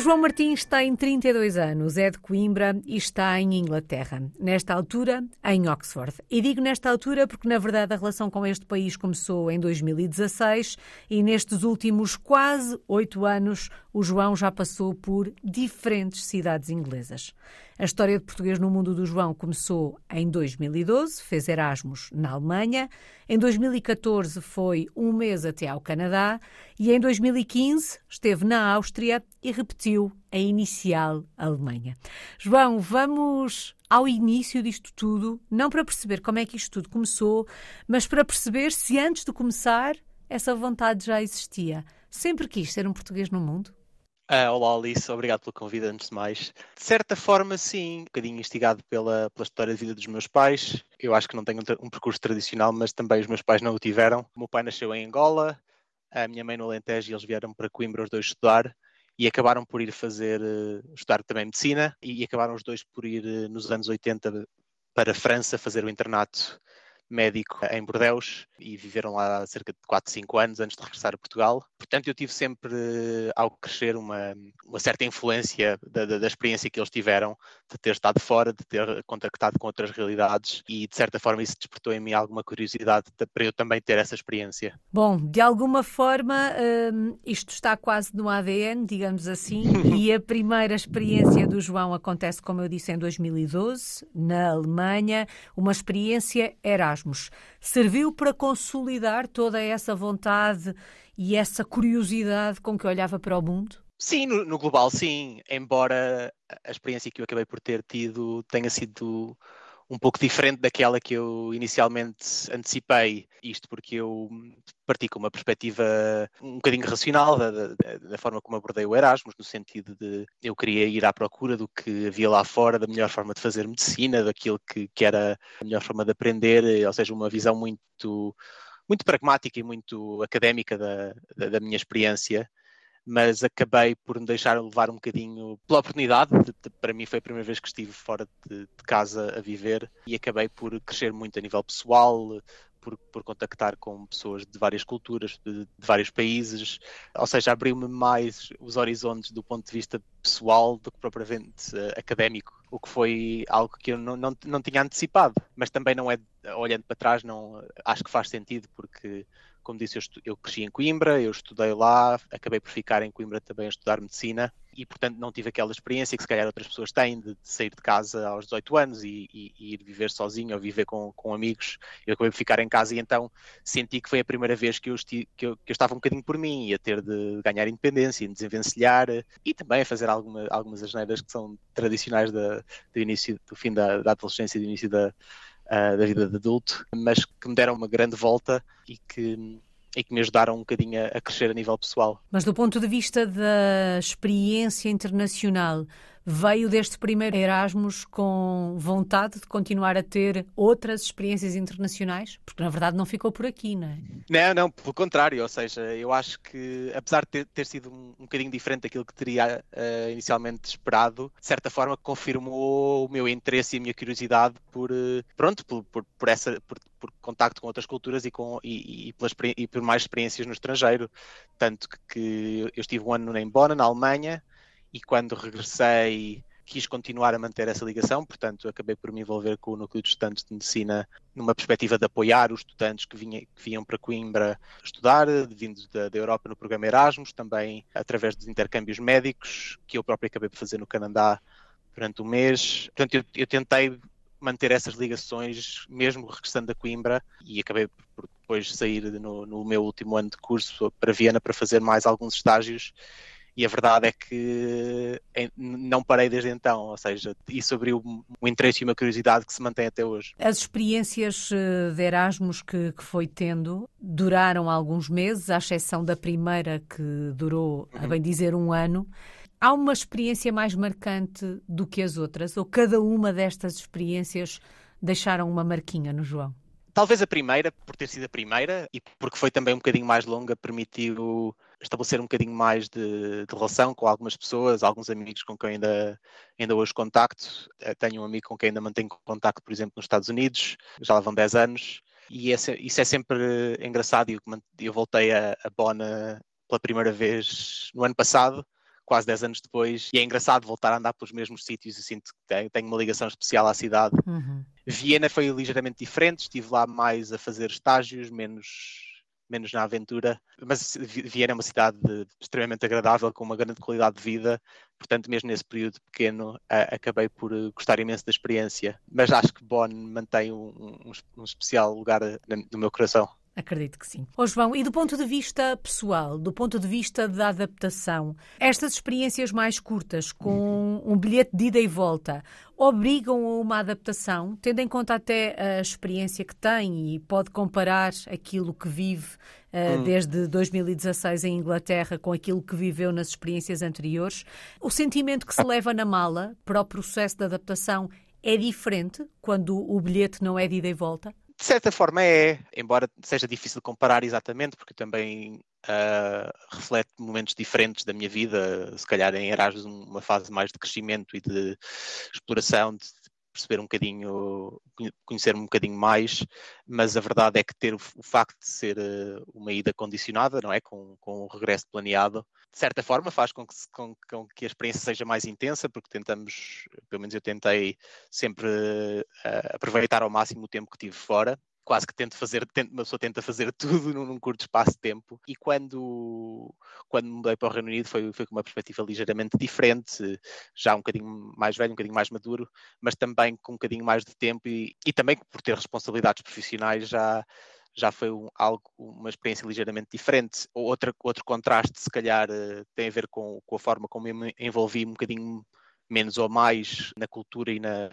João Martins tem 32 anos, é de Coimbra e está em Inglaterra. Nesta altura, em Oxford. E digo nesta altura porque, na verdade, a relação com este país começou em 2016 e nestes últimos quase oito anos o João já passou por diferentes cidades inglesas. A história de português no mundo do João começou em 2012, fez Erasmus na Alemanha. Em 2014 foi um mês até ao Canadá e em 2015 esteve na Áustria e repetiu a inicial Alemanha. João, vamos ao início disto tudo, não para perceber como é que isto tudo começou, mas para perceber se antes de começar essa vontade já existia. Sempre quis ser um português no mundo? Uh, olá Alice, obrigado pelo convite antes de mais. De certa forma, sim, um bocadinho instigado pela, pela história de vida dos meus pais. Eu acho que não tenho um, um, percurso tradicional, mas também os meus pais não o tiveram. O meu pai nasceu em Angola, a minha mãe no Alentejo e eles vieram para Coimbra os dois estudar e acabaram por ir fazer, uh, estudar também medicina e, acabaram os dois por ir uh, nos anos 80 para a França fazer o internato médico em Bordeus e viveram lá cerca de 4, 5 anos antes de regressar a Portugal. Portanto, eu tive sempre, ao crescer, uma, uma certa influência da, da, da, experiência que eles tiveram, de ter estado fora, de ter contactado com outras realidades e, de certa forma, isso despertou em mim alguma curiosidade para eu também ter essa experiência. Bom, de alguma forma, hum, isto está quase no ADN, digamos assim, e a primeira experiência do João acontece, como eu disse, em 2012, na Alemanha, uma experiência Erasmus. Serviu para consolidar toda essa vontade e essa curiosidade com que olhava para o mundo? Sim, no, no, global, sim. Embora a experiência que eu acabei por ter tido tenha sido um pouco diferente daquela que eu inicialmente antecipei. Isto porque eu parti com uma perspectiva um bocadinho racional da, da, da, forma como abordei o Erasmus, no sentido de eu queria ir à procura do que havia lá fora, da melhor forma de fazer medicina, daquilo que, que era a melhor forma de aprender, ou seja, uma visão muito muito pragmática e muito académica da, da, da minha experiência mas acabei por me deixar levar um bocadinho pela oportunidade. De, de, para mim foi a primeira vez que estive fora de, de, casa a viver e acabei por crescer muito a nível pessoal, por, por contactar com pessoas de várias culturas, de, vários países, ou seja, abriu-me mais os horizontes do ponto de vista pessoal do que propriamente uh, académico, o que foi algo que eu não, não, não tinha antecipado, mas também não é, olhando para trás, não acho que faz sentido, porque como disse, eu, eu, cresci em Coimbra, eu estudei lá, acabei por ficar em Coimbra também a estudar medicina e, portanto, não tive aquela experiência que se calhar outras pessoas têm de, de sair de casa aos 18 anos e, e, e, ir viver sozinho ou viver com, com amigos. Eu acabei por ficar em casa e então senti que foi a primeira vez que eu, esti, que eu, que eu estava um bocadinho por mim e a ter de ganhar independência, de desenvencilhar e também a fazer alguma, algumas asneiras que são tradicionais da, do início, do fim da, da adolescência e do início da, uh, da vida de adulto, mas que me deram uma grande volta e que e que me ajudaram um bocadinho a, crescer a nível pessoal. Mas do ponto de vista da experiência internacional, veio deste primeiro Erasmus com vontade de continuar a ter outras experiências internacionais? Porque na verdade não ficou por aqui, não é? Não, não, pelo contrário, ou seja, eu acho que apesar de ter, ter sido um, um bocadinho diferente daquilo que teria uh, inicialmente esperado, de certa forma confirmou o meu interesse e a minha curiosidade por, uh, pronto, por, por, por essa, por, por contacto com outras culturas e, com, e, e, pelas, e por mais experiências no estrangeiro. Tanto que, que eu estive um ano em Bonn, na Alemanha, e quando regressei quis continuar a manter essa ligação, portanto acabei por me envolver com o núcleo de estudantes de medicina numa perspectiva de apoiar os estudantes que, vinha, que vinham para Coimbra estudar, vindos da, da, Europa no programa Erasmus, também através dos intercâmbios médicos, que eu próprio acabei por fazer no Canadá durante um mês. Portanto, eu, eu tentei manter essas ligações, mesmo regressando a Coimbra, e acabei por depois sair no, no meu último ano de curso para Viena para fazer mais alguns estágios e a verdade é que não parei desde então, ou seja, isso abriu um interesse e uma curiosidade que se mantém até hoje. As experiências eh, de Erasmus que, que foi tendo duraram alguns meses, à exceção da primeira que durou, uhum. a bem dizer, um ano. Há uma experiência mais marcante do que as outras, ou cada uma destas experiências deixaram uma marquinha no João? Talvez a primeira, por ter sido a primeira e porque foi também um bocadinho mais longa, permitiu estabelecer um bocadinho mais de, de, relação com algumas pessoas, alguns amigos com quem ainda, ainda hoje contacto. Eh, tenho um amigo com quem ainda mantenho contacto, por exemplo, nos Estados Unidos, já lá vão 10 anos, e esse, isso é sempre engraçado. Eu, eu voltei a, a Bona pela primeira vez no ano passado, quase 10 anos depois, e é engraçado voltar a andar pelos mesmos sítios e sinto que tenho uma ligação especial à cidade. Uhum. Viena foi ligeiramente diferente, estive lá mais a fazer estágios, menos menos na aventura, mas Viena é uma cidade extremamente agradável, com uma grande qualidade de vida, portanto, mesmo nesse período pequeno, acabei por eh, gostar imenso da experiência. Mas acho que Bonn mantém um, um, um especial lugar eh, no meu coração. Acredito que sim. Ô João, e do ponto de vista pessoal, do ponto de vista da adaptação, estas experiências mais curtas, com um bilhete de ida e volta, obrigam a uma adaptação, tendo em conta até a experiência que tem e pode comparar aquilo que vive uh, hum. desde 2016 em Inglaterra com aquilo que viveu nas experiências anteriores. O sentimento que se leva na mala para o processo de adaptação é diferente quando o bilhete não é de ida e volta? De certa forma é, embora seja difícil comparar exatamente, porque também uh, reflete momentos diferentes da minha vida, se calhar em Erasmus uma fase mais de crescimento e de exploração, de perceber um bocadinho, conhecer-me um bocadinho mais, mas a verdade é que ter o, facto de ser uh, uma ida condicionada, não é? Com, com o regresso planeado, de certa forma faz com que, com, com que, a experiência seja mais intensa, porque tentamos, pelo menos eu tentei sempre uh, aproveitar ao máximo o tempo que tive fora quase que tento fazer, tento, uma pessoa tenta fazer tudo num, num, curto espaço de tempo. E quando, quando mudei para o Reino Unido foi, foi com uma perspectiva ligeiramente diferente, já um bocadinho mais velho, um bocadinho mais maduro, mas também com um bocadinho mais de tempo e, e também por ter responsabilidades profissionais já já foi um, algo, uma experiência ligeiramente diferente. Outra, outro contraste, se calhar, eh, tem a ver com, com a forma como eu me envolvi um bocadinho menos ou mais na cultura e na,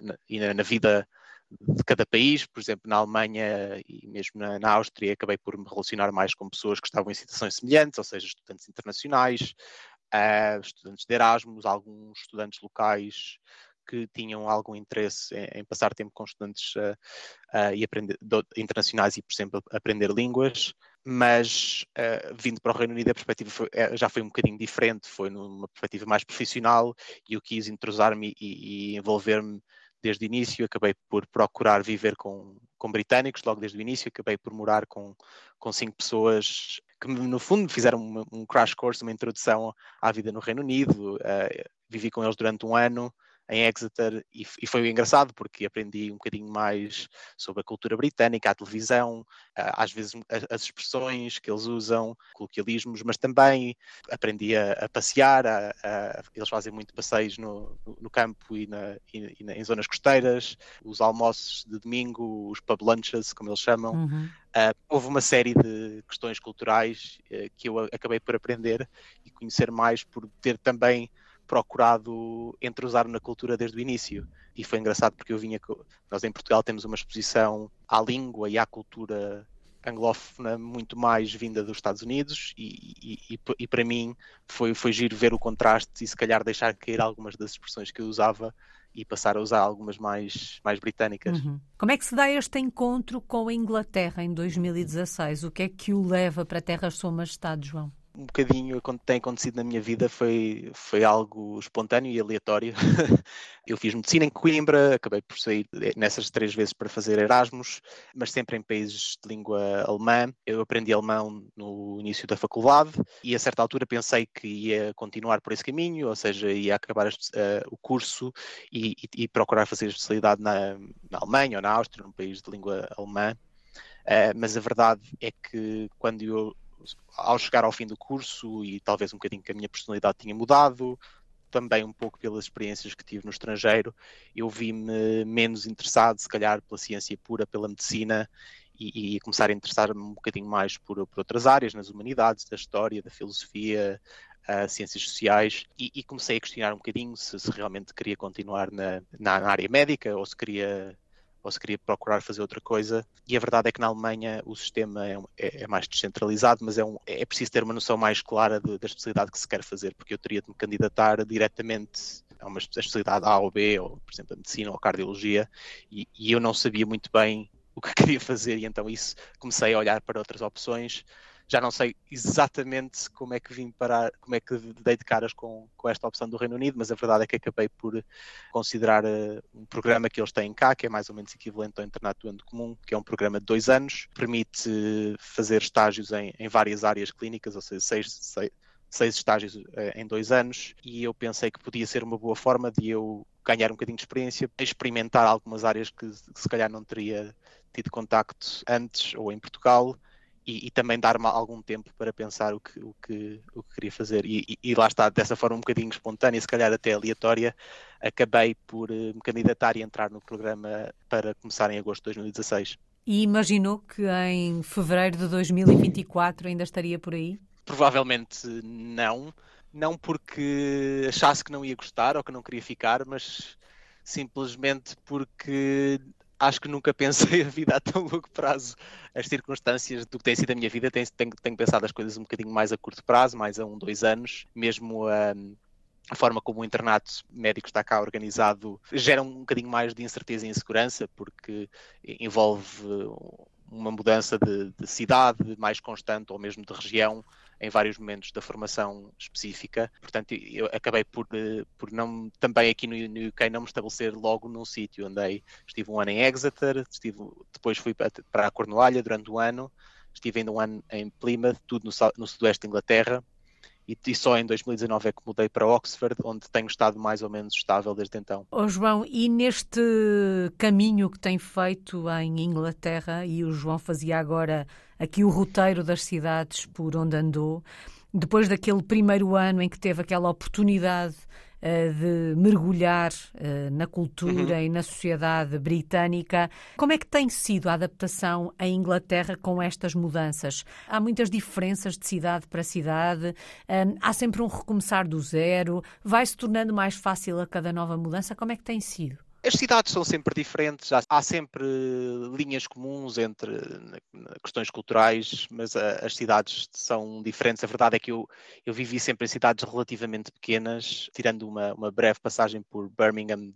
na, e na, na vida de cada país, por exemplo, na Alemanha e mesmo na, na, Áustria, acabei por me relacionar mais com pessoas que estavam em situações semelhantes, ou seja, estudantes internacionais, uh, estudantes de Erasmus, alguns estudantes locais que tinham algum interesse em, em passar tempo com estudantes uh, uh, e aprender, do, internacionais e, por exemplo, aprender línguas. Mas vindo para o Reino Unido, a perspectiva foi, já foi um bocadinho diferente, foi numa perspectiva mais profissional e eu quis entrosar-me e, e envolver-me desde o início, acabei por procurar viver com, com britânicos logo desde o início, acabei por morar com, com cinco pessoas que no fundo fizeram um, crash course, uma introdução à vida no Reino Unido, uh, vivi com eles durante um ano, em Exeter e, e, foi engraçado porque aprendi um bocadinho mais sobre a cultura britânica, a televisão, às vezes as, expressões que eles usam, coloquialismos, mas também aprendi a, a passear, a, a, eles fazem muito passeios no, no campo e, na, e, e na, em zonas costeiras, os almoços de domingo, os pub lunches, como eles chamam. Uhum. Uh, houve uma série de questões culturais uh, que eu acabei por aprender e conhecer mais por ter também procurado entrosar na cultura desde o início. E foi engraçado porque eu vinha. Nós em Portugal temos uma exposição à língua e à cultura anglófona muito mais vinda dos Estados Unidos e, e, e, e, para mim foi, foi giro ver o contraste e se calhar deixar cair algumas das expressões que eu usava e passar a usar algumas mais, mais britânicas. Uhum. Como é que se dá este encontro com a Inglaterra em 2016? O que é que o leva para a Terra Sua Majestade, João? Um bocadinho tem acontecido na minha vida foi, foi algo espontâneo e aleatório. eu fiz medicina em Coimbra, acabei por sair nessas três vezes para fazer Erasmus, mas sempre em países de língua alemã. Eu aprendi alemão no início da faculdade e a certa altura pensei que ia continuar por esse caminho, ou seja, ia acabar uh, o curso e, e, e, procurar fazer especialidade na, na Alemanha ou na Áustria, num país de língua alemã. Uh, mas a verdade é que quando eu ao chegar ao fim do curso e talvez um bocadinho que a minha personalidade tinha mudado, também um pouco pelas experiências que tive no estrangeiro, eu vi-me menos interessado, se calhar, pela ciência pura, pela medicina, e, e começar a interessar-me um bocadinho mais por, por, outras áreas, nas humanidades, da história, da filosofia, ciências sociais, e, e, comecei a questionar um bocadinho se, se realmente queria continuar na, na, área médica ou se queria ou se queria procurar fazer outra coisa. E a verdade é que na Alemanha o sistema é, é, é mais descentralizado, mas é, um, é preciso ter uma noção mais clara de, da especialidade que se quer fazer, porque eu teria de me candidatar diretamente a uma especialidade A ou B, ou por exemplo a medicina ou a cardiologia, e, e eu não sabia muito bem o que queria fazer, e então isso comecei a olhar para outras opções já não sei exatamente como é que vim parar, como é que dei de caras com, com esta opção do Reino Unido, mas a verdade é que acabei por considerar uh, um programa que eles têm cá, que é mais ou menos equivalente ao Internato Ano Comum, que é um programa de dois anos, permite fazer estágios em, em várias áreas clínicas, ou seja, seis, seis seis estágios uh, em dois anos e eu pensei que podia ser uma boa forma de eu ganhar um bocadinho de experiência, experimentar algumas áreas que, que se calhar não teria tido contacto antes ou em Portugal e, e também dar-me algum tempo para pensar o que, o que, o que queria fazer. E, e, e, lá está, dessa forma um bocadinho espontânea, se calhar até aleatória, acabei por uh, me candidatar e entrar no programa para começar em agosto de 2016. E imaginou que em fevereiro de 2024 ainda estaria por aí? Provavelmente não. Não porque achasse que não ia gostar ou que não queria ficar, mas simplesmente porque acho que nunca pensei a vida a tão longo prazo. As circunstâncias do que tem sido a minha vida, tenho, tenho, tenho pensado as coisas um bocadinho mais a curto prazo, mais a um, dois anos, mesmo a. a forma como o internato médico está cá organizado gera um bocadinho mais de incerteza e insegurança, porque envolve uma mudança de, de cidade mais constante ou mesmo de região em vários momentos da formação específica. Portanto, eu acabei por, eh, por não, também aqui no, no UK, não me estabelecer logo num sítio. Andei, estive um ano em Exeter, estive, depois fui para a Cornualha durante um ano, estive ainda um ano em Plymouth, tudo no, no sudoeste da Inglaterra, e, e, só em 2019 é que mudei para Oxford, onde tenho estado mais ou menos estável desde então. Oh, João, e neste caminho que tem feito em Inglaterra, e o João fazia agora aqui o roteiro das cidades por onde andou, depois daquele primeiro ano em que teve aquela oportunidade de mergulhar eh, na cultura uhum. e na sociedade britânica. Como é que tem sido a adaptação à Inglaterra com estas mudanças? Há muitas diferenças de cidade para cidade, eh, há sempre um recomeçar do zero, vai se tornando mais fácil a cada nova mudança. Como é que tem sido? As cidades são sempre diferentes, há, sempre linhas comuns entre questões culturais, mas as cidades são diferentes. A verdade é que eu, eu vivi sempre em cidades relativamente pequenas, tirando uma, uma breve passagem por Birmingham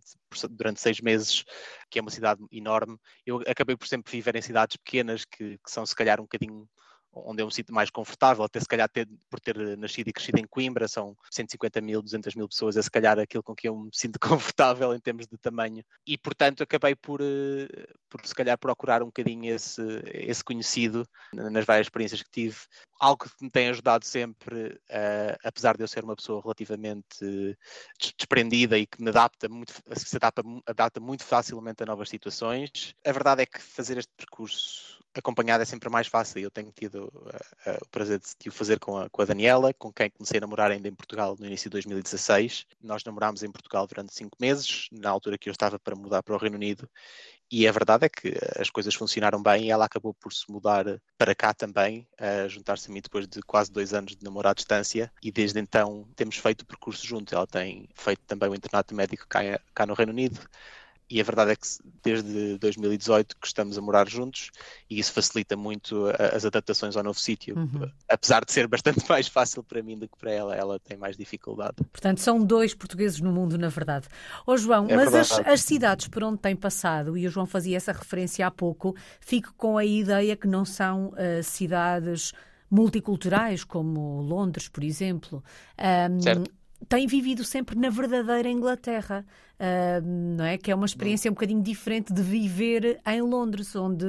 durante seis meses, que é uma cidade enorme. Eu acabei por sempre viver em cidades pequenas que, que são, se calhar, um bocadinho onde é um sítio mais confortável, até se calhar ter, por ter nascido e crescido em Coimbra, são 150 mil, 200 mil pessoas, é se calhar aquilo com que eu me sinto confortável em termos de tamanho. E, portanto, acabei por, eh, por se calhar, procurar um bocadinho esse, esse conhecido nas várias experiências que tive. Algo que me tem ajudado sempre, uh, apesar de eu ser uma pessoa relativamente desprendida e que me adapta muito, se adapta, adapta muito facilmente a novas situações, a verdade é que fazer este percurso acompanhado é sempre mais fácil. Eu tenho tido uh, uh, o prazer de, de o fazer com a, com a, Daniela, com quem comecei a namorar ainda em Portugal no início de 2016. Nós namorámos em Portugal durante cinco meses, na altura que eu estava para mudar para o Reino Unido, e a verdade é que as coisas funcionaram bem e ela acabou por se mudar para cá também, a juntar-se a mim depois de quase dois anos de namoro à distância, e desde então temos feito o percurso juntos. Ela tem feito também o internato médico cá, cá no Reino Unido e a verdade é que desde 2018 que estamos a morar juntos e isso facilita muito as adaptações ao novo sítio. Uhum. Apesar de ser bastante mais fácil para mim do que para ela, ela tem mais dificuldade. Portanto, são dois portugueses no mundo, na verdade. Ó oh, João, é mas as, as, cidades por onde tem passado, e o João fazia essa referência há pouco, fico com a ideia que não são uh, cidades multiculturais, como Londres, por exemplo. Um, certo tem vivido sempre na verdadeira Inglaterra, uh, não é? Que é uma experiência um bocadinho diferente de viver em Londres, onde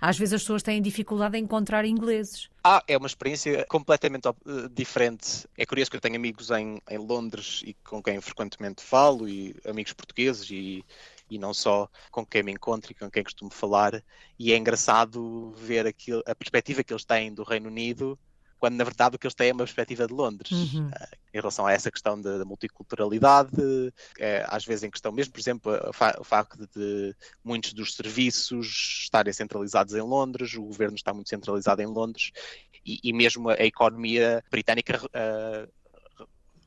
às vezes as pessoas têm dificuldade em encontrar ingleses. Ah, é uma experiência completamente uh, diferente. É curioso que eu tenho amigos em, em Londres e com quem frequentemente falo, e amigos portugueses e e não só com quem me encontro e com quem costumo falar. E é engraçado ver aquilo, a perspectiva que eles têm do Reino Unido quando na verdade o que eles têm é uma perspectiva de Londres uhum. uh, em relação a essa questão da multiculturalidade, uh, às vezes em questão mesmo, por exemplo, o, fa o facto de, muitos dos serviços estarem centralizados em Londres, o governo está muito centralizado em Londres e, e mesmo a, a economia britânica uh,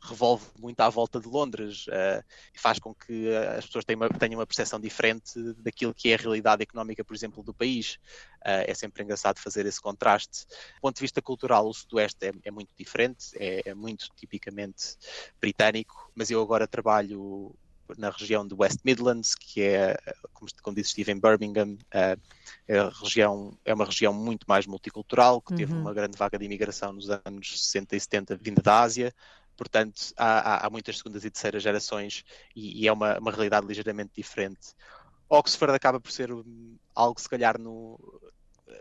revolve muito à volta de Londres uh, e faz com que as pessoas tenham uma, tenham uma percepção diferente daquilo que é a realidade económica, por exemplo, do país. Uh, é sempre engraçado fazer esse contraste. Do ponto de vista cultural, o Sudoeste é, é muito diferente, é, é, muito tipicamente britânico, mas eu agora trabalho na região do West Midlands, que é, como, como disse, estive em Birmingham, uh, é, região, é uma região muito mais multicultural, que uhum. teve uma grande vaga de imigração nos anos 60 e 70 vinda da Ásia, portanto há, há, muitas segundas e terceiras gerações e, e é uma, uma, realidade ligeiramente diferente. Oxford acaba por ser algo, se calhar, no,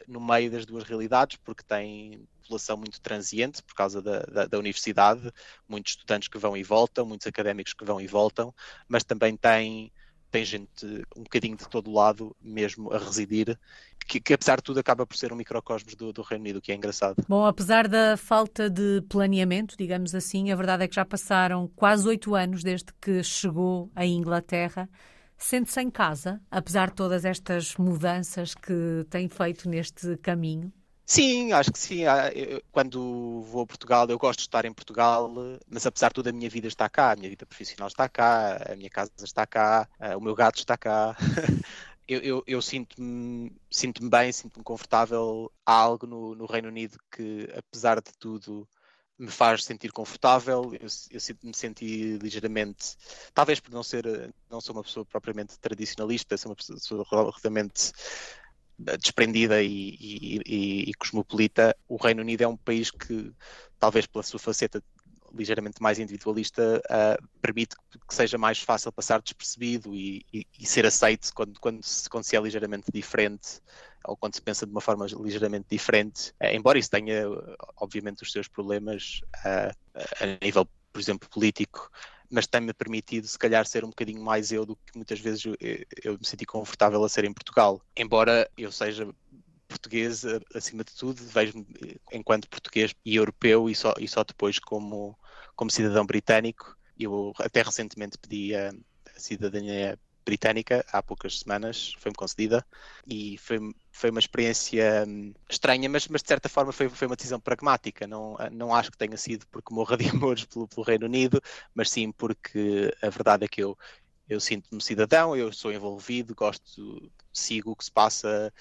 no meio das duas realidades, porque tem população muito transiente por causa da, da, da, universidade, muitos estudantes que vão e voltam, muitos académicos que vão e voltam, mas também tem, tem gente um bocadinho de todo lado mesmo a residir, que, que apesar de tudo acaba por ser um microcosmos do, do Reino Unido, que é engraçado. Bom, apesar da falta de planeamento, digamos assim, a verdade é que já passaram quase oito anos desde que chegou à Inglaterra. Sente-se em casa, apesar de todas estas mudanças que tem feito neste caminho? Sim, acho que sim. Ah, quando vou a Portugal, eu gosto de estar em Portugal, mas apesar de tudo, a minha vida está cá, a minha vida profissional está cá, a minha casa está cá, ah, o meu gato está cá. eu, eu, eu sinto-me sinto bem, sinto-me confortável. Há algo no, no, Reino Unido que, apesar de tudo, me faz sentir confortável. Eu, eu sinto-me sentir ligeiramente, talvez por não ser, não sou uma pessoa propriamente tradicionalista, sou uma pessoa relativamente desprendida e, e, e, e, cosmopolita, o Reino Unido é um país que, talvez pela sua faceta ligeiramente mais individualista, uh, permite que seja mais fácil passar despercebido e, ser aceito quando, quando, se, quando se é ligeiramente diferente ou quando se pensa de uma forma ligeiramente diferente, uh, embora isso tenha, obviamente, os seus problemas uh, a nível, por exemplo, político, mas tem-me permitido, se calhar, ser um bocadinho mais eu do que muitas vezes eu, eu me senti confortável a ser em Portugal. Embora eu seja português acima de tudo, vejo-me enquanto português e europeu e só, e só depois como, como cidadão britânico. Eu até recentemente pedi a, a cidadania britânica há poucas semanas, foi-me concedida e foi, foi uma experiência hum, estranha, mas, mas de certa forma foi, foi uma decisão pragmática. Não, não acho que tenha sido porque morra de amores pelo, pelo Reino Unido, mas sim porque a verdade é que eu, eu sinto-me cidadão, eu sou envolvido, gosto, sigo o que se passa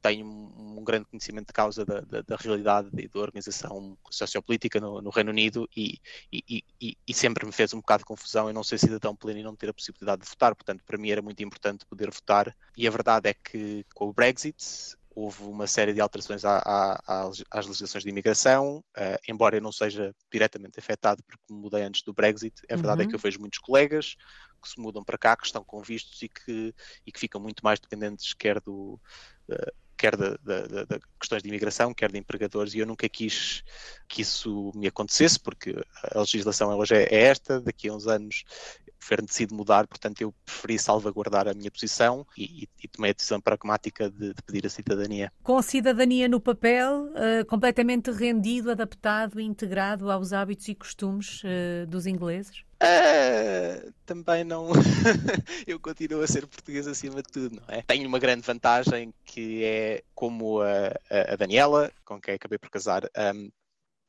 tenho um, grande conhecimento de causa da, da, da, realidade e da organização sociopolítica no, no Reino Unido e, e, e, e, sempre me fez um bocado de confusão eu não ser cidadão pleno e não ter a possibilidade de votar, portanto para mim era muito importante poder votar e a verdade é que com o Brexit houve uma série de alterações à, à, às legislações de imigração, uh, embora eu não seja diretamente afetado porque me mudei antes do Brexit, a verdade é que eu uhum. vejo muitos colegas que se mudam para cá, que estão com vistos e que, e que ficam muito mais dependentes quer do, uh, quer de, de, de, questões de imigração, quer de empregadores, e eu nunca quis que isso me acontecesse, porque a legislação hoje é, esta, daqui a uns anos o governo decide mudar, portanto eu preferi salvaguardar a minha posição e, e tomei a decisão pragmática de, de, pedir a cidadania. Com a cidadania no papel, uh, completamente rendido, adaptado e integrado aos hábitos e costumes uh, dos ingleses? Uh, também não. eu continuo a ser português acima de tudo, não é? Tenho uma grande vantagem que é como a, a Daniela, com quem acabei por casar, um,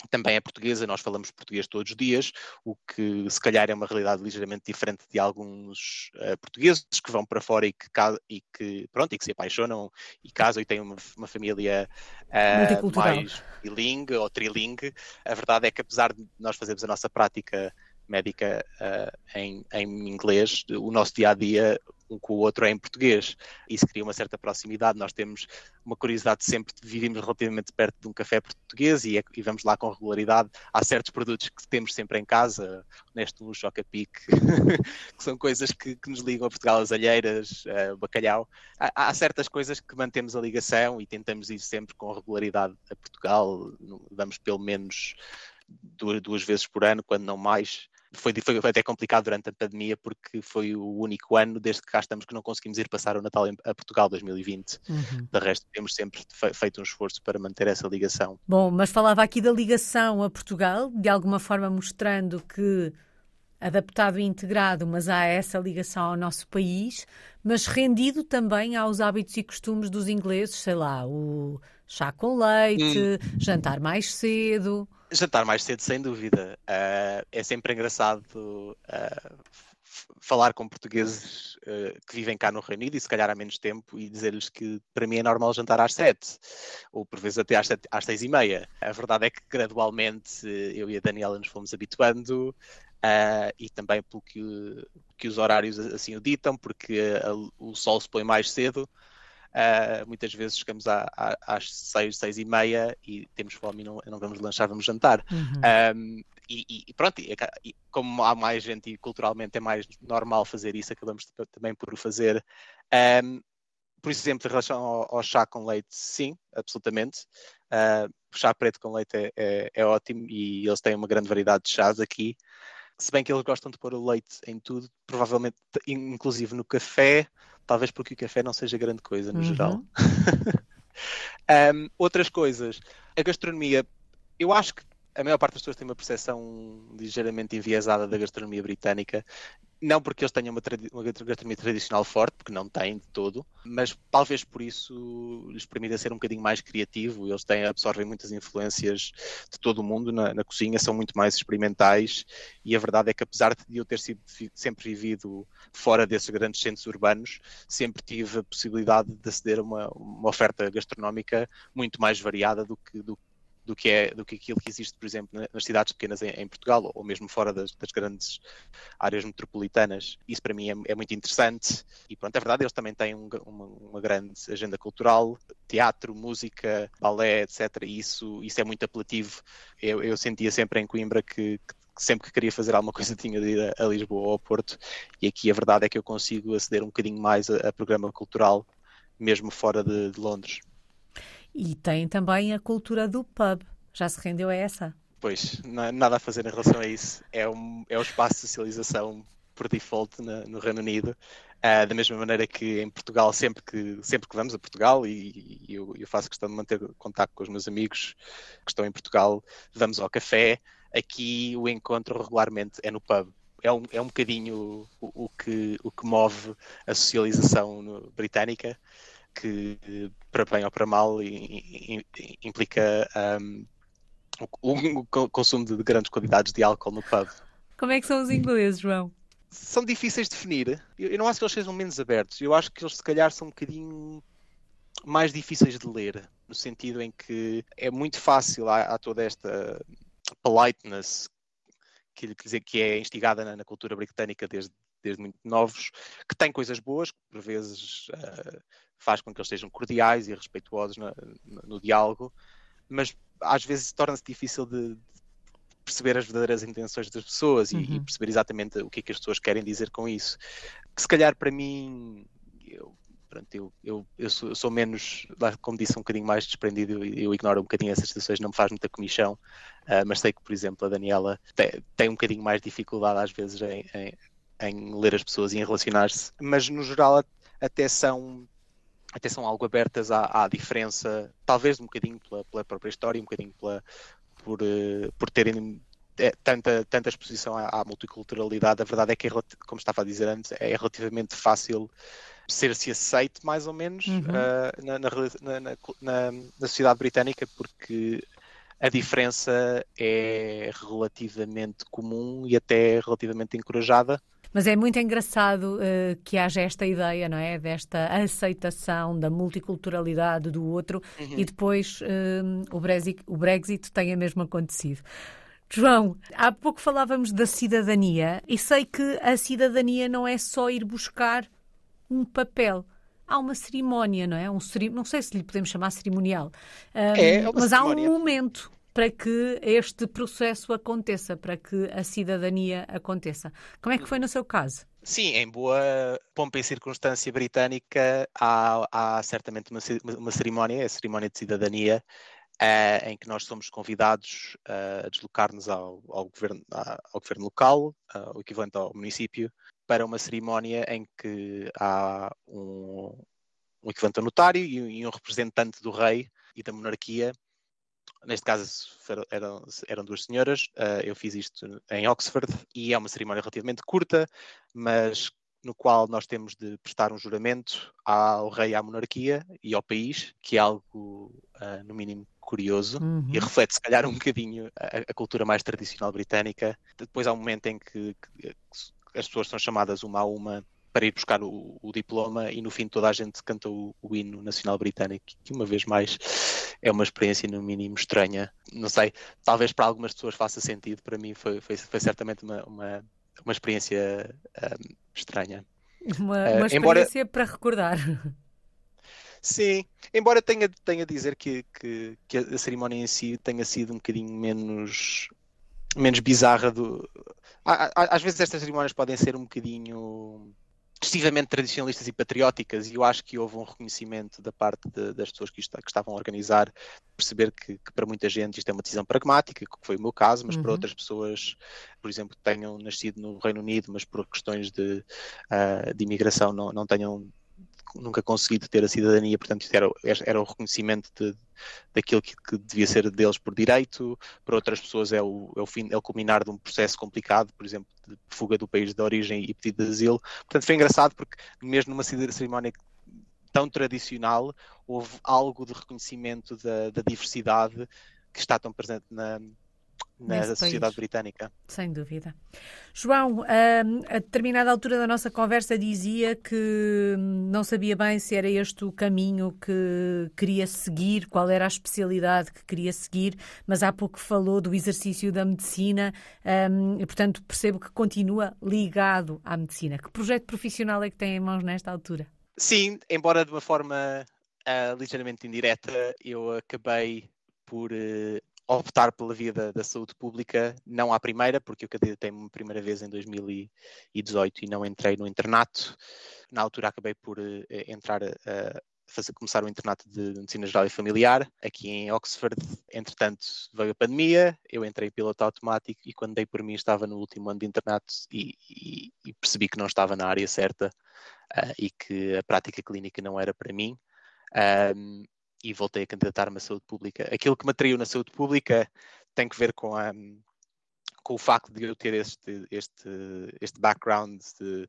também é portuguesa, nós falamos português todos os dias, o que se calhar é uma realidade ligeiramente diferente de alguns uh, portugueses que vão para fora e que, e que, pronto, e que se apaixonam e casam e têm uma, uma família uh, mais bilingue ou trilingue. A verdade é que apesar de nós fazermos a nossa prática médica uh, em, em, inglês, o nosso dia a dia um com o outro é em português. Isso cria uma certa proximidade. Nós temos uma curiosidade sempre, vivemos relativamente perto de um café português e, é, e vamos lá com regularidade. Há certos produtos que temos sempre em casa, neste luxo, choca pique, que são coisas que, que, nos ligam a Portugal, as alheiras, uh, bacalhau. Há, há, certas coisas que mantemos a ligação e tentamos ir sempre com regularidade a Portugal. Vamos pelo menos duas, duas vezes por ano, quando não mais foi, foi, até complicado durante a pandemia porque foi o único ano desde que cá estamos que não conseguimos ir passar o Natal a Portugal 2020. Uhum. De resto, temos sempre feito um esforço para manter essa ligação. Bom, mas falava aqui da ligação a Portugal, de alguma forma mostrando que adaptado e integrado, mas há essa ligação ao nosso país, mas rendido também aos hábitos e costumes dos ingleses, sei lá, o chá com leite, hum. jantar mais cedo. Jantar mais cedo, sem dúvida. Uh, é sempre engraçado uh, falar com portugueses uh, que vivem cá no Reino Unido e se calhar há menos tempo e dizer-lhes que para mim é normal jantar às sete, ou por vezes até às, sete, às seis e meia. A verdade é que gradualmente eu e a Daniela nos fomos habituando e também pelo que, os horários assim o ditam, porque o sol se põe mais cedo. Uh, muitas vezes chegamos à, à, às seis, seis e meia e temos fome e não, não vamos lanchar, vamos jantar. Uhum. Um, e, e, pronto, e, e, como há mais gente e culturalmente é mais normal fazer isso, acabamos também por o fazer. Um, por exemplo, em relação ao, ao chá com leite, sim, absolutamente. Uh, chá preto com leite é, é, é, ótimo e eles têm uma grande variedade de chás aqui. Se bem que eles gostam de pôr o leite em tudo, provavelmente, inclusive no café, talvez porque o café não seja grande coisa no uhum. geral. um, outras coisas, a gastronomia, eu acho que a maior parte das pessoas tem uma percepção ligeiramente enviesada da gastronomia britânica. Não porque eles tenham uma, uma, gastronomia tradicional forte, porque não têm de todo, mas talvez por isso lhes permita ser um bocadinho mais criativo. Eles têm, absorvem muitas influências de todo o mundo na, na, cozinha, são muito mais experimentais. E a verdade é que, apesar de eu ter sido, sempre vivido fora desses grandes centros urbanos, sempre tive a possibilidade de aceder a uma, uma oferta gastronómica muito mais variada do que, do, do que é do que aquilo que existe, por exemplo, nas cidades pequenas em, em Portugal ou mesmo fora das, das, grandes áreas metropolitanas. Isso para mim é, é, muito interessante e pronto, é verdade, eles também têm um, uma, uma, grande agenda cultural, teatro, música, balé, etc. E isso, isso é muito apelativo. Eu, eu sentia sempre em Coimbra que, que sempre que queria fazer alguma coisa tinha de ir a, Lisboa ou ao Porto e aqui a verdade é que eu consigo aceder um bocadinho mais a, a programa cultural mesmo fora de, de Londres. E tem também a cultura do pub. Já se rendeu a essa? Pois, nada a fazer em relação a isso. É, um, é o espaço de socialização por default na, no Reino Unido. Uh, da mesma maneira que em Portugal, sempre que, sempre que vamos a Portugal, e, e eu, eu, faço questão de manter contato com os meus amigos que estão em Portugal, vamos ao café. Aqui o encontro regularmente é no pub. É um, é um bocadinho o, o que, o que move a socialização no, britânica que, para bem ou para mal, implica um, o, o, consumo de grandes quantidades de álcool no pub. Como é que são os ingleses, João? São difíceis de definir. Eu, eu não acho que eles sejam menos abertos. Eu acho que eles, se calhar, são um bocadinho mais difíceis de ler, no sentido em que é muito fácil, há, há toda esta politeness que, dizer, que é instigada na, na, cultura britânica desde, desde muito novos, que tem coisas boas, que por vezes uh, faz com que eles sejam cordiais e respeituosos no, no, no diálogo, mas às vezes torna-se difícil de, perceber as verdadeiras intenções das pessoas uhum. e, e, perceber exatamente o que é que as pessoas querem dizer com isso. Que se calhar para mim, eu, pronto, eu, eu, eu, sou, eu sou, menos, como disse, um bocadinho mais desprendido, eu, eu ignoro um bocadinho essas situações, não me faz muita comissão, uh, mas sei que, por exemplo, a Daniela tem, tem um bocadinho mais dificuldade às vezes em, em, em ler as pessoas e em relacionar-se, mas no geral até são até são algo abertas à, à diferença, talvez um bocadinho pela, pela, própria história, um bocadinho pela, por, uh, por terem é, tanta, tanta exposição à, à, multiculturalidade. A verdade é que, é, como estava a dizer antes, é relativamente fácil ser-se aceito, mais ou menos, uhum. uh, na, na, na, na, sociedade britânica, porque a diferença é relativamente comum e até relativamente encorajada. Mas é muito engraçado uh, que haja esta ideia, não é? Desta aceitação da multiculturalidade do outro uhum. e depois uh, o, Brexit, o Brexit tem a mesmo acontecido. João, há pouco falávamos da cidadania e sei que a cidadania não é só ir buscar um papel. Há uma cerimónia, não é? Um, não sei se lhe podemos chamar cerimonial, um, é, é mas cerimónia. há um momento para que este processo aconteça, para que a cidadania aconteça. Como é que foi no seu caso? Sim, em boa pompa e circunstância britânica há, há certamente uma, uma, cerimónia, a cerimónia de cidadania, uh, em que nós somos convidados a deslocar-nos ao, ao, governo, ao governo local, o equivalente ao município, para uma cerimónia em que há um, um equivalente ao notário e um representante do rei e da monarquia neste caso eram, eram duas senhoras, uh, eu fiz isto em Oxford e é uma cerimónia relativamente curta, mas no qual nós temos de prestar um juramento ao rei, à monarquia e ao país, que é algo, uh, no mínimo, curioso uhum. e reflete, se calhar, um bocadinho a, a, cultura mais tradicional britânica. Depois há um momento em que, que, que as pessoas são chamadas uma a uma para ir buscar o, o, diploma e no fim toda a gente canta o, o, hino nacional britânico, que uma vez mais é uma experiência no mínimo estranha. Não sei, talvez para algumas pessoas faça sentido, para mim foi, foi, foi certamente uma, uma, uma experiência um, estranha. Uma, uma uh, experiência embora... para recordar. Sim, embora tenha, tenha a dizer que, que, que a cerimónia em si tenha sido um bocadinho menos menos bizarra do. Às vezes estas cerimónias podem ser um bocadinho excessivamente tradicionalistas e patrióticas, e eu acho que houve um reconhecimento da parte de, das pessoas que, isto, que, estavam a organizar, perceber que, que, para muita gente isto é uma decisão pragmática, que foi o meu caso, mas uhum. para outras pessoas, por exemplo, que tenham nascido no Reino Unido, mas por questões de, uh, de imigração não, não tenham nunca conseguido ter a cidadania, portanto, era, era o reconhecimento de, daquilo que, que, devia ser deles por direito, para outras pessoas é o, é o fim, é o culminar de um processo complicado, por exemplo, de fuga do país de origem e pedido de asilo. Portanto, foi engraçado porque mesmo numa cerimónia tão tradicional, houve algo de reconhecimento da, da diversidade que está tão presente na, na sociedade país. britânica. Sem dúvida. João, a determinada altura da nossa conversa dizia que não sabia bem se era este o caminho que queria seguir, qual era a especialidade que queria seguir, mas há pouco falou do exercício da medicina e, portanto, percebo que continua ligado à medicina. Que projeto profissional é que tem em mãos nesta altura? Sim, embora de uma forma uh, ligeiramente indireta, eu acabei por uh, optar pela via da, da, saúde pública, não à primeira, porque eu candidatei-me primeira vez em 2018 e não entrei no internato. Na altura acabei por uh, entrar a fazer, começar o internato de medicina geral e familiar aqui em Oxford. Entretanto, veio a pandemia, eu entrei piloto automático e quando dei por mim estava no último ano de internato e, e, e percebi que não estava na área certa uh, e que a prática clínica não era para mim. Um, e voltei a candidatar-me à saúde pública. Aquilo que me atraiu na saúde pública tem que ver com, a, com o facto de eu ter este, este, este background de,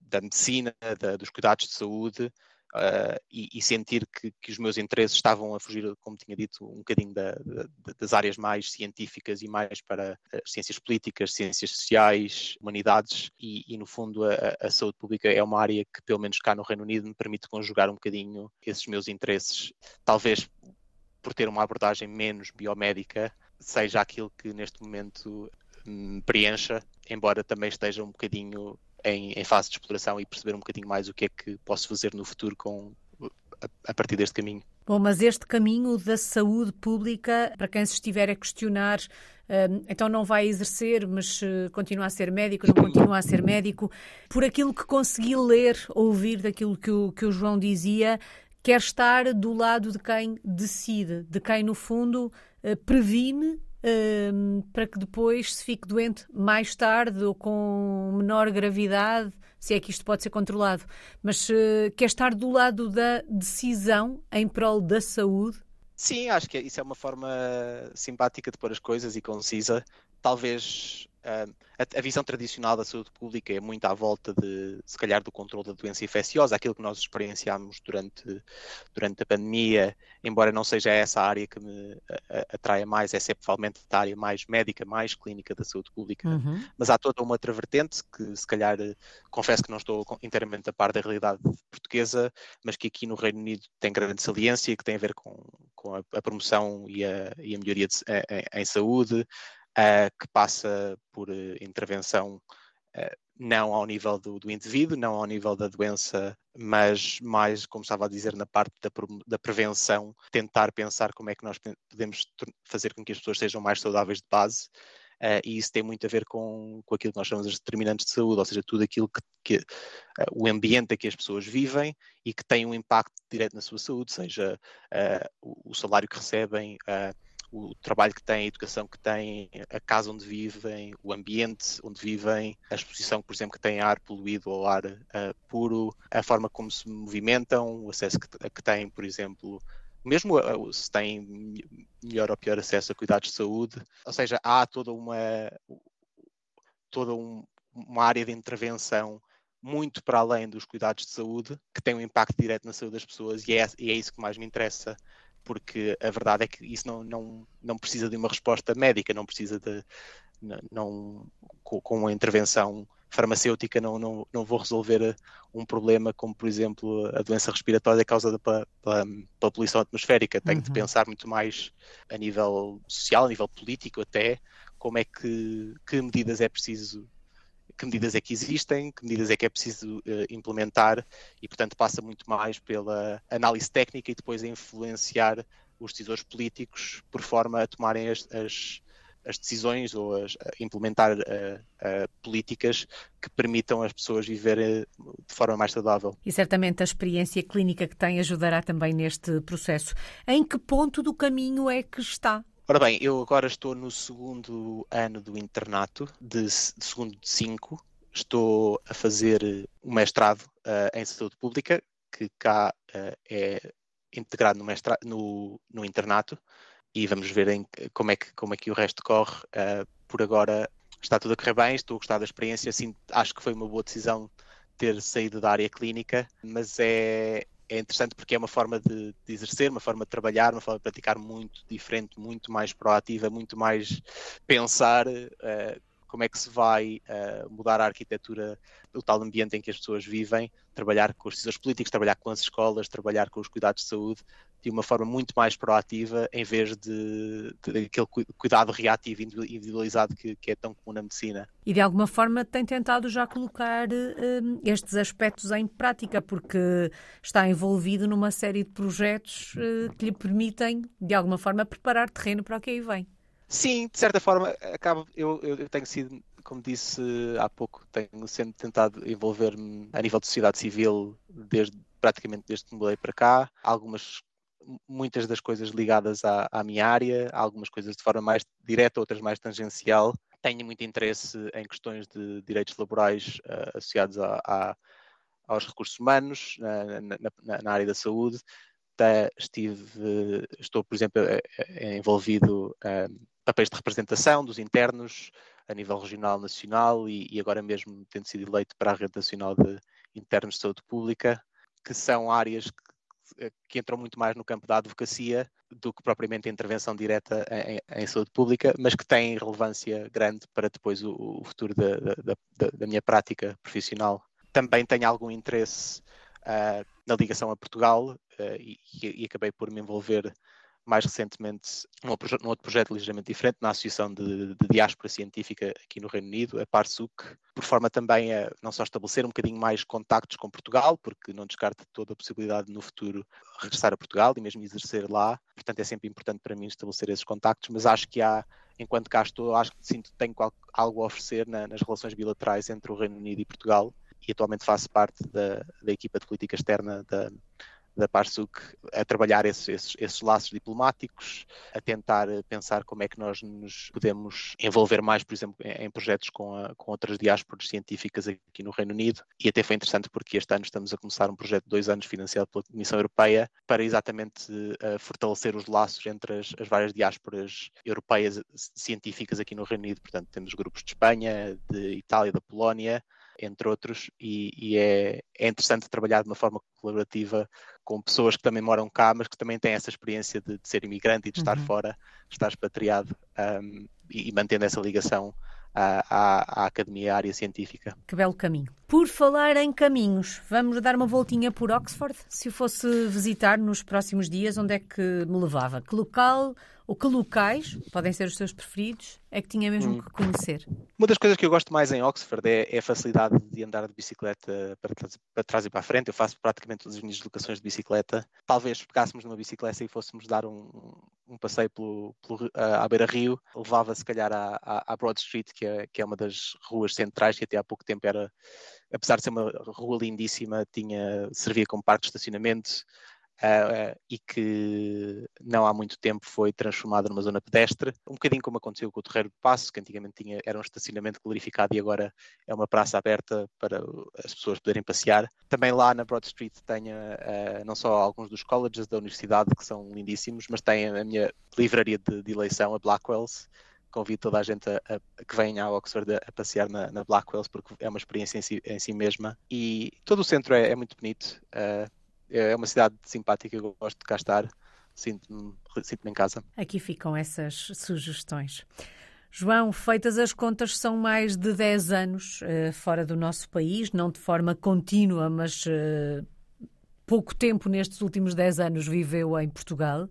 da medicina, dos cuidados de saúde, uh, e, e, sentir que, que, os meus interesses estavam a fugir, como tinha dito, um bocadinho da, da, das áreas mais científicas e mais para as ciências políticas, ciências sociais, humanidades, e, e no fundo a, a, saúde pública é uma área que, pelo menos cá no Reino Unido, me permite conjugar um bocadinho esses meus interesses, talvez por ter uma abordagem menos biomédica, seja aquilo que neste momento me preencha, embora também esteja um bocadinho em, em, fase de exploração e perceber um bocadinho mais o que é que posso fazer no futuro com, a, a partir deste caminho. Bom, mas este caminho da saúde pública, para quem se estiver a questionar, hum, então não vai exercer, mas eh, continua a ser médico, não continua a ser médico, por aquilo que consegui ler, ouvir daquilo que o, que o João dizia, quer estar do lado de quem decide, de quem, no fundo, eh, previne um, para que depois se fique doente mais tarde ou com menor gravidade, se é que isto pode ser controlado. Mas uh, quer estar do lado da decisão em prol da saúde? Sim, acho que isso é uma forma simpática de pôr as coisas e concisa. Talvez Uh, a, a, visão tradicional da saúde pública é muito à volta de, se calhar, do controle da doença infecciosa, aquilo que nós experienciámos durante, durante a pandemia, embora não seja essa a área que me atraia mais, é provavelmente a área mais médica, mais clínica da saúde pública. Uhum. Mas há toda uma outra vertente que, se calhar, confesso que não estou inteiramente a par da realidade portuguesa, mas que aqui no Reino Unido tem grande saliência, que tem a ver com, com a, a promoção e a, e a melhoria de, em, em saúde uh, que passa por uh, intervenção uh, não ao nível do, do, indivíduo, não ao nível da doença, mas mais, como estava a dizer, na parte da, da, prevenção, tentar pensar como é que nós podemos fazer com que as pessoas sejam mais saudáveis de base. Uh, e isso tem muito a ver com, com aquilo que nós chamamos de determinantes de saúde, ou seja, tudo aquilo que, que uh, o ambiente em que as pessoas vivem e que tem um impacto direto na sua saúde, seja uh, o, o, salário que recebem, o trabalho que têm, a educação que têm, a casa onde vivem, o ambiente onde vivem, a exposição, por exemplo, que têm a ar poluído ou ar uh, puro, a forma como se movimentam, o acesso que, que têm, por exemplo, mesmo uh, se têm melhor ou pior acesso a cuidados de saúde, ou seja, há toda uma toda um, uma área de intervenção muito para além dos cuidados de saúde, que tem um impacto direto na saúde das pessoas e é, e é isso que mais me interessa porque a verdade é que isso não, não, não precisa de uma resposta médica, não precisa de. Não, com, com uma intervenção farmacêutica não, não, não vou resolver um problema como, por exemplo, a doença respiratória causada pela, pela, pela poluição atmosférica. Tenho uhum. de pensar muito mais a nível social, a nível político até, como é que, que medidas é preciso que medidas é que existem, que medidas é que é preciso uh, implementar e, portanto, passa muito mais pela análise técnica e depois a influenciar os decisores políticos por forma a tomarem as, as, as decisões ou as, implementar políticas que permitam as pessoas viver de forma mais saudável. E certamente a experiência clínica que tem ajudará também neste processo. Em que ponto do caminho é que está? Ora bem, eu agora estou no segundo ano do internato, de, de segundo de cinco. Estou a fazer um mestrado uh, em saúde pública, que cá uh, é integrado no, no, no, internato, e vamos ver em, como, é que, como é que o resto corre. Uh, por agora está tudo a correr bem, estou a gostar da experiência, acho que foi uma boa decisão ter saído da área clínica, mas é, é interessante porque é uma forma de, de, exercer, uma forma de trabalhar, uma forma de praticar muito diferente, muito mais proativa, muito mais pensar uh, como é que se vai uh, mudar a arquitetura do tal ambiente em que as pessoas vivem, trabalhar com os decisores políticos, trabalhar com as escolas, trabalhar com os cuidados de saúde de uma forma muito mais proativa em vez de, de aquele cuidado reativo individualizado que, que, é tão comum na medicina. E de alguma forma tem tentado já colocar uh, estes aspectos em prática, porque está envolvido numa série de projetos uh, que lhe permitem, de alguma forma, preparar terreno para o que aí vem. Sim, de certa forma, acabo, eu, eu tenho sido, como disse há pouco, tenho sempre tentado envolver-me a nível de sociedade civil desde praticamente desde que me mudei para cá. Algumas muitas das coisas ligadas à, à, minha área, algumas coisas de forma mais direta, outras mais tangencial. Tenho muito interesse em questões de direitos laborais uh, associados a, a, aos recursos humanos, na, na, na área da saúde. Estive, estou, por exemplo, envolvido um, papéis de representação dos internos a nível regional, nacional e, e agora mesmo tendo sido eleito para a Rede Nacional de Internos de Saúde Pública, que são áreas que eh, que entram muito mais no campo da advocacia do que propriamente a intervenção direta em, em saúde pública, mas que têm relevância grande para depois o, o futuro da, da, da, da, minha prática profissional. Também tenho algum interesse uh, na ligação a Portugal e, e, acabei por me envolver mais recentemente num, num, outro projeto ligeiramente diferente, na Associação de, de Diáspora Científica aqui no Reino Unido, a PARSUC, por forma também a não só estabelecer um bocadinho mais contactos com Portugal, porque não descarta toda a possibilidade de no futuro regressar a Portugal e mesmo exercer lá, portanto é sempre importante para mim estabelecer esses contactos, mas acho que há, enquanto cá estou, acho que sinto que tenho algo a oferecer na, nas relações bilaterais entre o Reino Unido e Portugal, e atualmente faço parte da, da equipa de política externa da, da PARSUC a trabalhar esses, esses, esses, laços diplomáticos, a tentar pensar como é que nós nos podemos envolver mais, por exemplo, em, em projetos com, a, com outras diásporas científicas aqui no Reino Unido. E até foi interessante porque este ano estamos a começar um projeto de dois anos financiado pela Comissão Europeia para exatamente uh, fortalecer os laços entre as, as várias diásporas europeias científicas aqui no Reino Unido. Portanto, temos grupos de Espanha, de Itália, da Polónia, entre outros, e, e é, é, interessante trabalhar de uma forma colaborativa com pessoas que também moram cá, mas que também têm essa experiência de, de ser imigrante e de estar uhum. fora, estar expatriado um, e, e, mantendo essa ligação à, à, à, academia, à área científica. Que belo caminho. Por falar em caminhos, vamos dar uma voltinha por Oxford? Se o fosse visitar nos próximos dias, onde é que me levava? Que local ou que locais, podem ser os seus preferidos, é que tinha mesmo hum. que conhecer? Uma das coisas que eu gosto mais em Oxford é, é a facilidade de andar de bicicleta para, para, trás e para a frente. Eu faço praticamente todas as minhas deslocações de bicicleta. Talvez pegássemos numa bicicleta e fôssemos dar um, um passeio pelo, pelo, à beira-rio, levava se calhar à, à, Broad Street, que é, que é uma das ruas centrais, que até há pouco tempo era, apesar de ser uma rua lindíssima, tinha, servia como parque de estacionamento uh, e que não há muito tempo foi transformada numa zona pedestre, um bocadinho como aconteceu com o Terreiro do Passo, que antigamente tinha, era um estacionamento glorificado e agora é uma praça aberta para as pessoas poderem passear. Também lá na Broad Street tenho uh, não só alguns dos colleges da universidade, que são lindíssimos, mas tem a minha livraria de, de eleição, a Blackwell's, convido toda a gente a, a, que venha a Oxford a, a passear na, na, Blackwells porque é uma experiência em si, em si mesma e todo o centro é, é muito bonito uh, é uma cidade simpática, eu gosto de cá estar, sinto-me sinto em casa. Aqui ficam essas sugestões. João, feitas as contas, são mais de 10 anos uh, fora do nosso país, não de forma contínua, mas uh, pouco tempo nestes últimos 10 anos viveu em Portugal.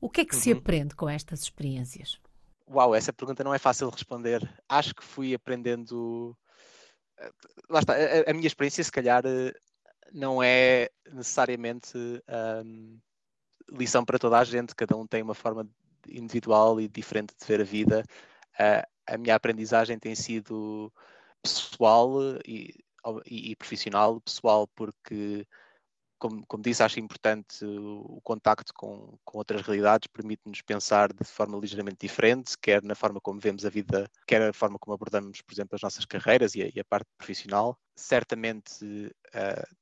O que é que uhum. se aprende com estas experiências? Uau, essa pergunta não é fácil de responder. Acho que fui aprendendo. Eh, lá está, a, a minha experiência, se calhar, não é necessariamente um, lição para toda a gente, cada um tem uma forma individual e diferente de ver a vida. a, a minha aprendizagem tem sido pessoal e, e, e profissional. Pessoal, porque como, como, disse, acho importante o contacto com, com outras realidades, permite-nos pensar de forma ligeiramente diferente, quer na forma como vemos a vida, quer a forma como abordamos, por exemplo, as nossas carreiras e a, e a parte profissional. Certamente uh,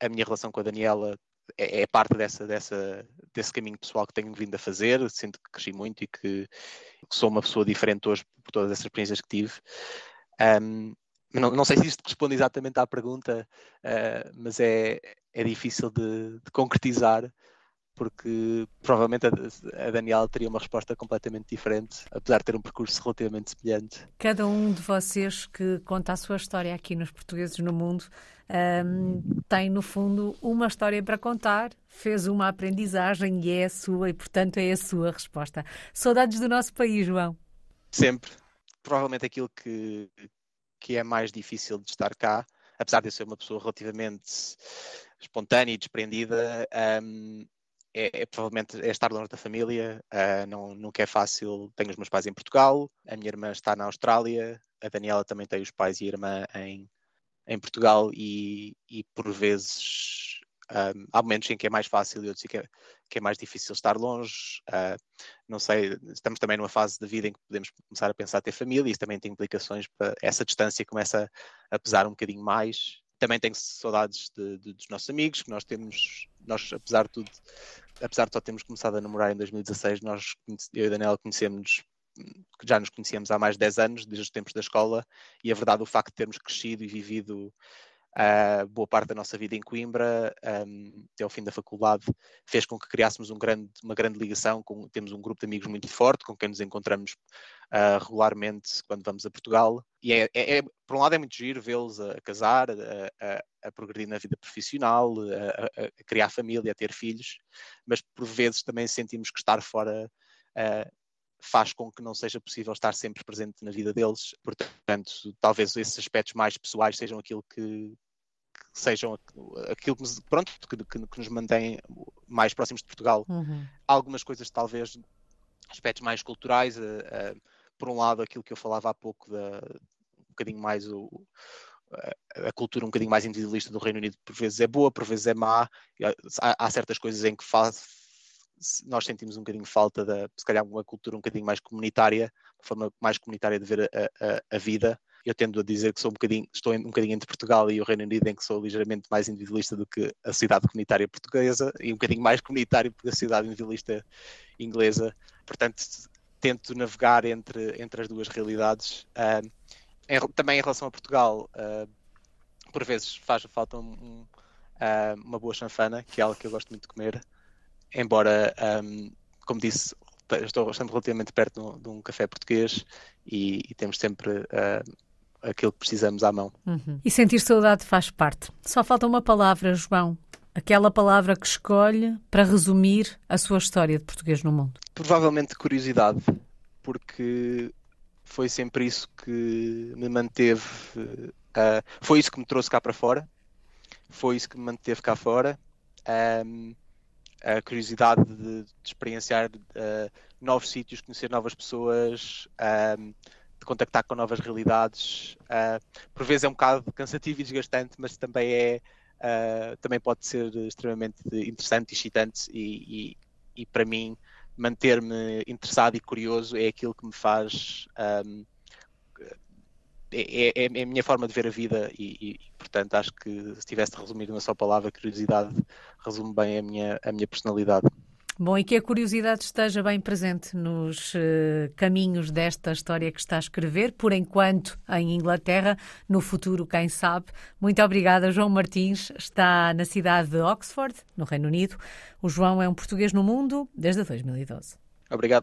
a minha relação com a Daniela é, é, parte dessa, dessa, desse caminho pessoal que tenho vindo a fazer, sinto que cresci muito e que, que sou uma pessoa diferente hoje por todas essas experiências que tive. Um, não, não, sei se isto responde exatamente à pergunta, uh, mas é, é difícil de, de, concretizar, porque provavelmente a, a Daniela teria uma resposta completamente diferente, apesar de ter um percurso relativamente semelhante. Cada um de vocês que conta a sua história aqui nos Portugueses no Mundo um, tem, no fundo, uma história para contar, fez uma aprendizagem e é a sua, e portanto é a sua resposta. Saudades do nosso país, João? Sempre. Provavelmente aquilo que, que é mais difícil de estar cá, apesar de eu ser uma pessoa relativamente espontânea e desprendida, um, é, é, provavelmente é estar longe da família, uh, não, nunca é fácil. Tenho os meus pais em Portugal, a minha irmã está na Austrália, a Daniela também tem os pais e irmã em, em Portugal e, e por vezes um, há momentos em que é mais fácil e outros em que é, que é mais difícil estar longe. Uh, não sei, estamos também numa fase da vida em que podemos começar a pensar ter família, e isso também tem implicações para essa distância começa a pesar um bocadinho mais. Também tenho saudades de, de, dos nossos amigos, que nós temos, nós apesar de tudo, apesar de só termos começado a namorar em 2016, nós, eu e Daniela conhecemos já nos conhecíamos há mais de 10 anos, desde os tempos da escola, e a verdade, o facto de termos crescido e vivido uh, boa parte da nossa vida em Coimbra, um, até ao fim da faculdade, fez com que criássemos um grande, uma grande ligação, com, temos um grupo de amigos muito forte, com quem nos encontramos uh, regularmente quando vamos a Portugal, e é, é, é por um lado é muito giro vê-los a, casar, a, a, a, progredir na vida profissional, a, criar família, a ter filhos, mas por vezes também sentimos que estar fora uh, faz com que não seja possível estar sempre presente na vida deles. Portanto, talvez esses aspectos mais pessoais sejam aquilo que sejam aquilo que nos, pronto, que, que, nos mantém mais próximos de Portugal. Uhum. Algumas coisas, talvez, aspectos mais culturais, uh, uh, por um lado, aquilo que eu falava há pouco, da, um bocadinho mais o, a cultura um bocadinho mais individualista do Reino Unido por vezes é boa, por vezes é má. Há, há certas coisas em que faz, nós sentimos um bocadinho falta da, se calhar, uma cultura um bocadinho mais comunitária, uma forma mais comunitária de ver a, a, a vida. Eu tendo a dizer que sou um bocadinho, estou um bocadinho entre Portugal e o Reino Unido, em que sou ligeiramente mais individualista do que a cidade comunitária portuguesa e um bocadinho mais comunitário do que a cidade individualista inglesa. Portanto, tento navegar entre, entre as duas realidades. Uh, em, também em relação a Portugal, uh, por vezes faz falta um, um, uh, uma boa chanfana, que é algo que eu gosto muito de comer embora, um, como disse, estou sempre relativamente perto de um, café português e, e temos sempre aquilo que precisamos à mão. Uhum. E sentir saudade faz parte. Só falta uma palavra, João. Aquela palavra que escolhe para resumir a sua história de português no mundo. Provavelmente curiosidade, porque foi sempre isso que me manteve. Uh, foi isso que me trouxe cá para fora, foi isso que me manteve cá fora. Um, a curiosidade de, de experienciar uh, novos sítios, conhecer novas pessoas, de contactar com novas realidades. Uh, por vezes é um bocado cansativo e desgastante, mas também é uh, também pode ser extremamente interessante e excitante e, e, e para mim manter-me interessado e curioso é aquilo que me faz um, é, é, é, a minha forma de ver a vida e, e, portanto acho que se tivesse de resumir uma só palavra, curiosidade resume bem a minha, a minha personalidade. Bom, e que a curiosidade esteja bem presente nos uh, caminhos desta história que está a escrever, por enquanto em Inglaterra, no futuro, quem sabe. Muito obrigada, João Martins. Está na cidade de Oxford, no Reino Unido. O João é um português no mundo desde 2012. Obrigado.